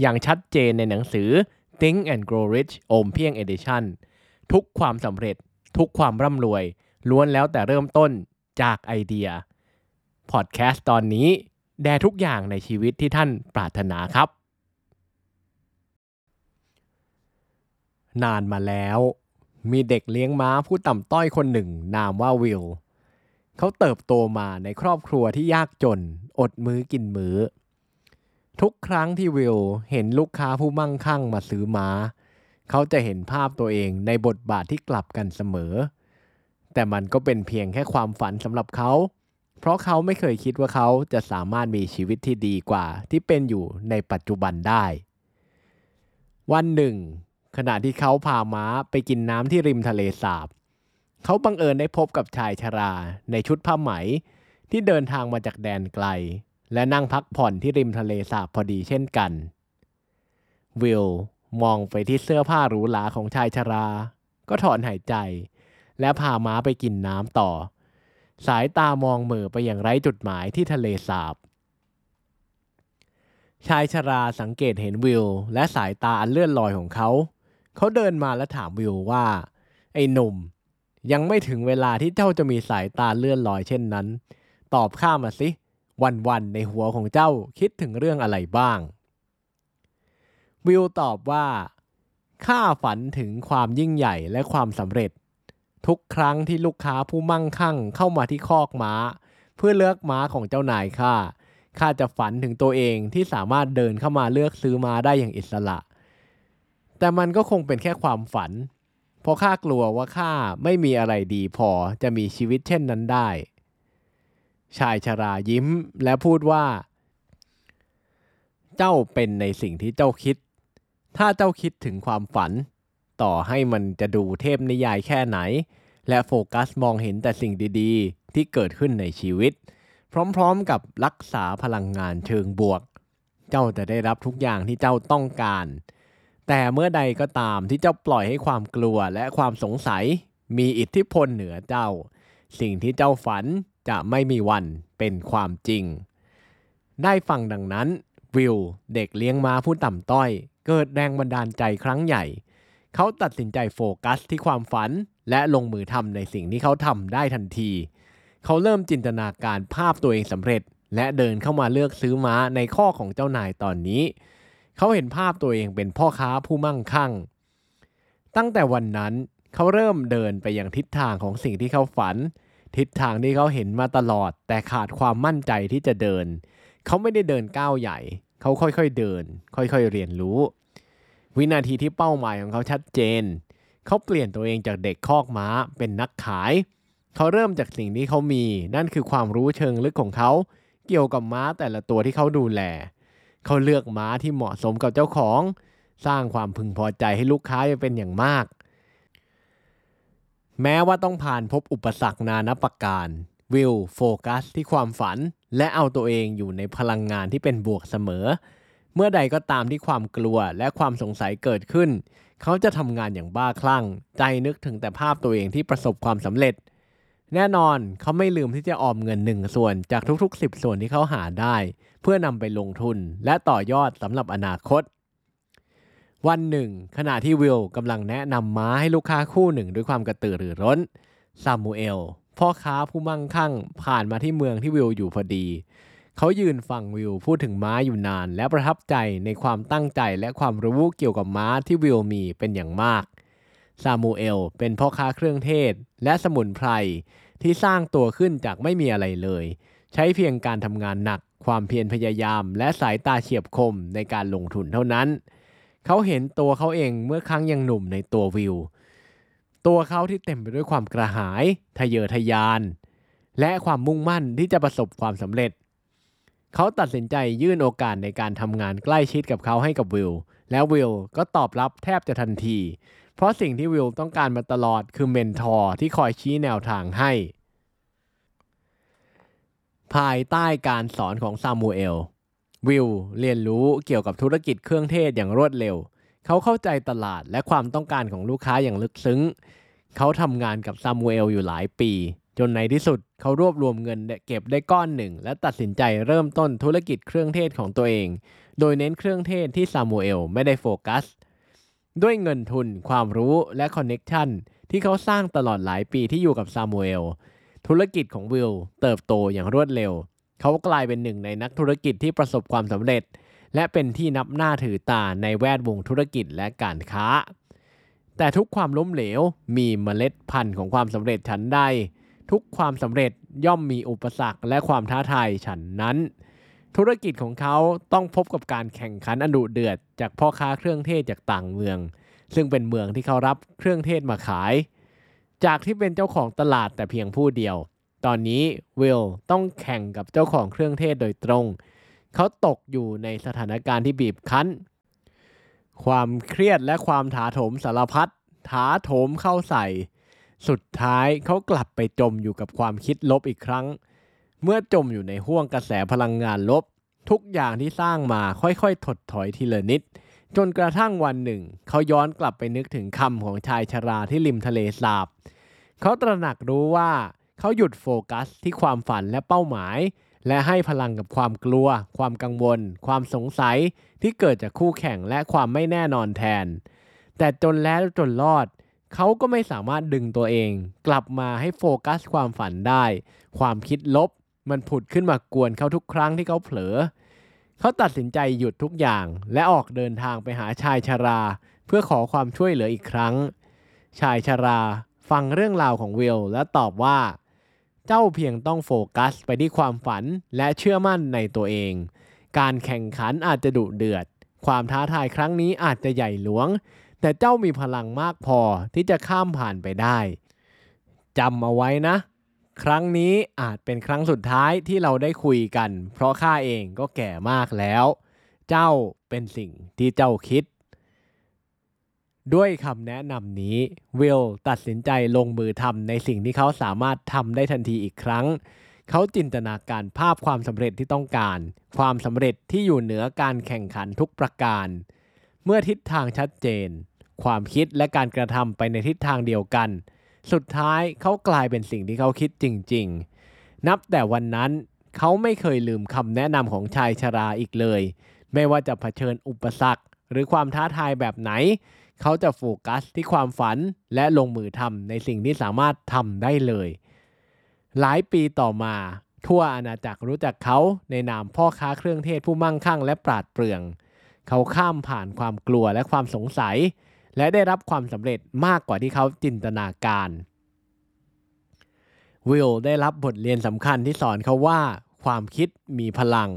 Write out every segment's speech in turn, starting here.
อย่างชัดเจนในหนังสือ Think and Grow Rich โอมเพียง Edition ทุกความสำเร็จ ทุกความร่ำรวย ล้วนแล้วแต่เริ่มต้นจากไอเดีย พอดแคสต์ตอนนี้ แด่ทุกอย่างในชีวิตที่ท่านปรารถนาครับ นานมาแล้ว มีเด็กเลี้ยงม้าผู้ต่ำต้อยคนหนึ่ง นามว่าวิลเขาเติบโตมาในครอบครัวที่ยากจน อดมื้อกินมื้อ ทุกครั้งที่วิลเห็นลูกค้าผู้มั่งคั่งมาซื้อม้า เขาจะเห็นภาพตัวเองในบทบาทที่กลับกันเสมอ แต่มันก็เป็นเพียงแค่ความฝันสำหรับเขา เพราะเขาไม่เคยคิดว่าเขาจะสามารถมีชีวิตที่ดีกว่า ที่เป็นอยู่ในปัจจุบันได้ วันหนึ่ง ขณะที่เขาพาม้าไปกินน้ำที่ริมทะเลสาบ เขาบังเอิญได้พบกับชายชราในชุดผ้าไหมที่เดินทางมาจากแดนไกล และนั่งพักผ่อนที่ริมทะเลสาบพอดีเช่นกัน วิลมองไปที่เสื้อผ้าหรูหราของชายชรา ก็ถอนหายใจ และพาม้าไปกินน้ำต่อ สายตามองเหม่อไปอย่างไร้จุดหมายที่ทะเลสาบ ชายชราสังเกตเห็นวิลและสายตาอันเลื่อนลอยของเขา เขาเดินมาและถามวิลว่า ไอ้หนุ่ม ยังไม่ถึงเวลาที่เจ้าจะมีสายตาเลื่อนลอยเช่นนั้น ตอบข้ามาสิ วันๆในหัวของเจ้าคิดถึงเรื่องอะไรบ้าง วิลตอบว่าข้าฝันถึงความยิ่งใหญ่และความสำเร็จ ทุกครั้งที่ลูกค้าผู้มั่งคั่งเข้ามาที่คอกม้า เพื่อเลือกม้าของเจ้านายข้าข้าจะฝันถึงตัวเองที่สามารถเดินเข้ามาเลือกซื้อม้าได้อย่างอิสระ แต่มันก็คงเป็นแค่ความฝัน เพราะข้ากลัวว่าข้าไม่มีอะไรดีพอจะมีชีวิตเช่นนั้นได้ ชายชรายิ้มและพูดว่า เจ้าเป็นในสิ่งที่เจ้าคิด ถ้าเจ้าคิดถึงความฝัน ต่อให้มันจะดูเทพนิยายแค่ไหน และโฟกัสมองเห็นแต่สิ่งดีๆ ที่เกิดขึ้นในชีวิต พร้อมๆกับรักษาพลังงานเชิงบวก เจ้าจะได้รับทุกอย่างที่เจ้าต้องการ แต่เมื่อใดก็ตามที่เจ้าปล่อยให้ความกลัวและความสงสัย มีอิทธิพลเหนือเจ้า สิ่งที่เจ้าฝัน จะไม่มีวันเป็นความจริง ได้ฟังดังนั้น วิลเด็กเลี้ยงม้าผู้ต่ำต้อย เกิดแรงบันดาลใจครั้งใหญ่ เขาตัดสินใจโฟกัสที่ความฝัน และลงมือทำในสิ่งที่เขาทำได้ทันที เขาเริ่มจินตนาการภาพตัวเองสำเร็จ และเดินเข้ามาเลือกซื้อม้าในข้อของเจ้านายตอนนี้ เขาเห็นภาพตัวเองเป็นพ่อค้าผู้มั่งคั่ง ตั้งแต่วันนั้นเขาเริ่มเดินไปยังทิศทางของสิ่งที่เขาฝัน ทิศทางที่เขาเห็นมาตลอด แต่ขาดความมั่นใจที่จะเดิน เขาไม่ได้เดินก้าวใหญ่ เขาค่อยๆเดิน ค่อยๆเรียนรู้ วินาทีที่เป้าหมายของเขาชัดเจน เขาเปลี่ยนตัวเองจากเด็กคอกม้าเป็นนักขาย เขาเริ่มจากสิ่งที่เขามี นั่นคือความรู้เชิงลึกของเขา เกี่ยวกับม้าแต่ละตัวที่เขาดูแล เขาเลือกม้าที่เหมาะสมกับเจ้าของ สร้างความพึงพอใจให้ลูกค้าเป็นอย่างมาก แม้ว่าต้องผ่านพบอุปสรรคนานับประการ วิลโฟกัสที่ความฝัน และเอาตัวเองอยู่ในพลังงานที่เป็นบวกเสมอ เมื่อใดก็ตามที่ความกลัวและความสงสัยเกิดขึ้น เขาจะทำงานอย่างบ้าคลั่ง ใจนึกถึงแต่ภาพตัวเองที่ประสบความสำเร็จ แน่นอนเขาไม่ลืมที่จะออมเงินหนึ่งส่วนจากทุกๆ 10 ส่วนที่เขาหาได้ เพื่อนำไปลงทุนและต่อยอดสำหรับอนาคต วันหนึ่ง ขณะที่วิลกำลังแนะนำม้าให้ลูกค้าคู่หนึ่งด้วยความกระตือรือร้นซามูเอลพ่อค้าผู้มั่งคั่งผ่านมาที่เมืองที่วิลอยู่พอดี เขายืนฟังวิลพูดถึงม้าอยู่นาน และประทับใจในความตั้งใจและความรู้เกี่ยวกับม้าที่วิลมีเป็นอย่างมากซามูเอลเป็นพ่อค้าเครื่องเทศ และสมุนไพรที่สร้างตัวขึ้นจากไม่มีอะไรเลย ใช้เพียงการทำงานหนัก ความเพียรพยายาม และสายตาเฉียบคมในการลงทุนเท่านั้น เขาเห็นตัวเขาเองเมื่อครั้งยังหนุ่มในตัววิว ตัวเขาที่เต็มไปด้วยความกระหาย ทะเยอทะยาน และความมุ่งมั่นที่จะประสบความสำเร็จ เขาตัดสินใจยื่นโอกาสในการทำงานใกล้ชิดกับเขาให้กับวิลแล้ววิลก็ตอบรับแทบจะทันที เพราะสิ่งที่วิลต้องการมาตลอดคือ mentor ที่คอยชี้แนวทางให้ ภายใต้การสอนของซามูเอล วิลเรียนรู้เกี่ยวกับธุรกิจเครื่องเทศอย่างรวดเร็ว เขาเข้าใจตลาดและความต้องการของลูกค้าอย่างลึกซึ้ง เขาทำงานกับซามูเอลอยู่หลายปี จนในที่สุดเขารวบรวมเงินเก็บได้ก้อนหนึ่ง และตัดสินใจเริ่มต้นธุรกิจเครื่องเทศของตัวเอง โดยเน้นเครื่องเทศที่ซามูเอลไม่ได้โฟกัส ด้วยเงินทุน ความรู้และ connection ที่เขาสร้างตลอดหลายปีที่อยู่กับซามูเอลธุรกิจของวิลเติบโตอย่างรวดเร็ว เขากลายเป็นหนึ่งในนักธุรกิจที่ประสบความสำเร็จ และเป็นที่นับหน้าถือตาในแวดวงธุรกิจและการค้า แต่ทุกความล้มเหลวมีเมล็ดพันธุ์ของความสำเร็จฉันใด ทุกความสำเร็จย่อมมีอุปสรรคและความท้าทายฉันนั้น ธุรกิจของเขาต้องพบกับการแข่งขันอันดุเดือด จากพ่อค้าเครื่องเทศจากต่างเมือง ซึ่งเป็นเมืองที่เขารับเครื่องเทศมาขาย จากที่เป็นเจ้าของตลาดแต่เพียงผู้เดียว ตอนนี้วิลต้องแข่งกับเจ้าของเครื่องเทศโดยตรง เขาตกอยู่ในสถานการณ์ที่บีบคั้น ความเครียดและความถาโถมสารพัดถาโถมเข้าใส่ สุดท้ายเขากลับไปจมอยู่กับความคิดลบอีกครั้ง เมื่อจมอยู่ในห้วงกระแสพลังงานลบ ทุกอย่างที่สร้างมาค่อยๆ ถดถอยทีละนิด จนกระทั่งวันหนึ่ง เขาย้อนกลับไปนึกถึงคำของชายชราที่ริมทะเลสาบ เขาตระหนักรู้ว่า เขาหยุดโฟกัสที่ความฝันและเป้าหมาย และให้พลังกับความกลัว ความกังวล ความสงสัยที่เกิดจากคู่แข่งและความไม่แน่นอนแทน แต่จนแล้วจนรอด เขาก็ไม่สามารถดึงตัวเอง กลับมาให้โฟกัสความฝันได้ ความคิดลบ มันผุดขึ้นมากวนเขาทุกครั้งที่เขาเผลอ เขาตัดสินใจหยุดทุกอย่าง และออกเดินทางไปหาชายชารา เพื่อขอความช่วยเหลืออีกครั้ง ชายชารา ฟังเรื่องราวของวิลและตอบว่า เจ้าเพียงต้องโฟกัสไปที่ความฝันและเชื่อมั่นในตัวเอง การแข่งขันอาจจะดุเดือด ความท้าทายครั้งนี้อาจจะใหญ่หลวง แต่เจ้ามีพลังมากพอที่จะข้ามผ่านไปได้จำเอาไว้นะ ครั้งนี้อาจเป็นครั้งสุดท้ายที่เราได้คุยกัน เพราะข้าเองก็แก่มากแล้ว เจ้าเป็นสิ่งที่เจ้าคิด ด้วยคำแนะนำนี้วิลตัดสินใจลงมือทำในสิ่งที่เขาสามารถทำได้ทันทีอีกครั้ง เขาจินตนาการภาพความสำเร็จที่ต้องการ ความสำเร็จที่อยู่เหนือการแข่งขันทุกประการ เมื่อทิศทางชัดเจน ความคิดและการกระทำไปในทิศทางเดียวกัน สุดท้ายเขากลายเป็นสิ่งที่เขาคิดจริง ๆ นับแต่วันนั้นเขาไม่เคยลืมคำแนะนำของชายชราอีกเลย ไม่ว่าจะเผชิญอุปสรรค หรือความท้าทายแบบไหน เขาจะโฟกัสที่ความฝันและลงมือทำในสิ่งที่สามารถทำได้เลย หลายปีต่อมาทั่วอาณาจักรรู้จักเขาในนามพ่อค้าเครื่องเทศผู้มั่งคั่งและปราดเปรื่อง เขาข้ามผ่านความกลัวและความสงสัย และได้รับความสำเร็จมากกว่าที่เขาจินตนาการ วิลได้รับบทเรียนสำคัญที่สอนเขาว่า ความคิดมีพลัง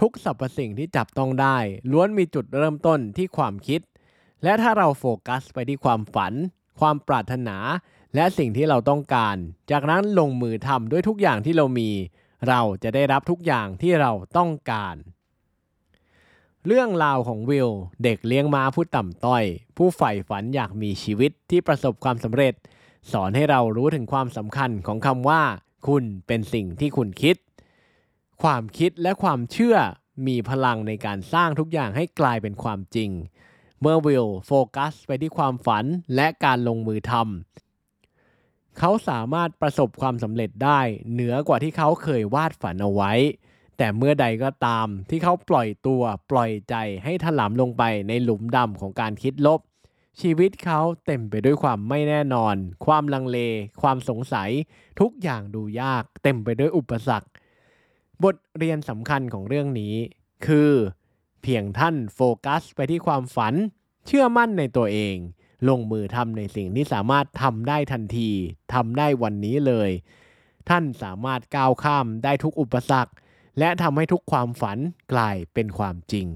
ทุกสรรพสิ่งที่จับต้องได้ ล้วนมีจุดเริ่มต้นที่ความคิด และถ้าเราโฟกัสไปที่ความฝัน ความปรารถนา และสิ่งที่เราต้องการ จากนั้นลงมือทำด้วยทุกอย่างที่เรามี เราจะได้รับทุกอย่างที่เราต้องการ เรื่องราวของวิลเด็กเลี้ยงม้าผู้ต่ำต้อย ผู้ใฝ่ฝันอยากมีชีวิตที่ประสบความสำเร็จ สอนให้เรารู้ถึงความสำคัญของคำว่า คุณเป็นสิ่งที่คุณคิด ความคิดและความเชื่อมีพลังในการสร้างทุกอย่างให้กลายเป็นความจริง เมื่อวิลโฟกัสไปที่ความฝันและการลงมือทำเขาสามารถประสบความสำเร็จได้เหนือกว่าที่เขาเคยวาดฝันเอาไว้ แต่เมื่อใดก็ตามที่เขาปล่อยตัวปล่อยใจให้ถลำลงไปในหลุมดำของการคิดลบ ชีวิตเขาเต็มไปด้วยความไม่แน่นอน ความลังเล ความสงสัย ทุกอย่างดูยาก เต็มไปด้วยอุปสรรค บทเรียนสำคัญของเรื่องนี้ คือ พียงท่านโฟกัสไปที่ความฝัน เชื่อมั่นในตัวเอง ลงมือทำในสิ่งที่สามารถทำได้ทันทีทำได้วันนี้เลย ท่านสามารถก้าวข้ามได้ทุกอุปสรรค และทำให้ทุกความฝันกลายเป็นความจริง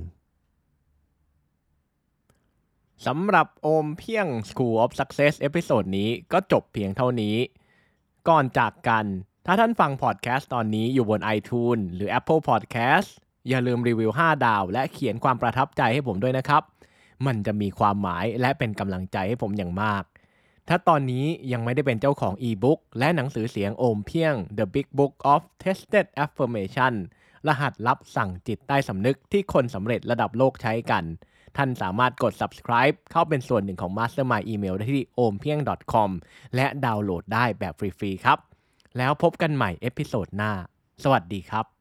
สำหรับโอมเพียง School of Success episode นี้ก็จบเพียงเท่านี้ ก่อนจากกัน ถ้าท่านฟังพอดแคสต์ตอนนี้อยู่บน iTunes หรือ Apple Podcast อย่าลืมรีวิว 5 ดาว และเขียนความประทับใจให้ผมด้วยนะครับ มันจะมีความหมายและเป็นกำลังใจให้ผมอย่างมาก ถ้าตอนนี้ยังไม่ได้เป็นเจ้าของอีบุ๊กและหนังสือเสียงโอมเพียง The Big Book of Tested Affirmation รหัสลับสั่งจิตใต้สำนึกที่คนสำเร็จระดับโลกใช้กัน ท่านสามารถกด subscribe เข้าเป็นส่วนหนึ่งของ Mastermind Email ได้ที่ ompieng.com และดาวน์โหลดได้แบบฟรีๆครับ แล้วพบกันใหม่ episode หน้า สวัสดีครับ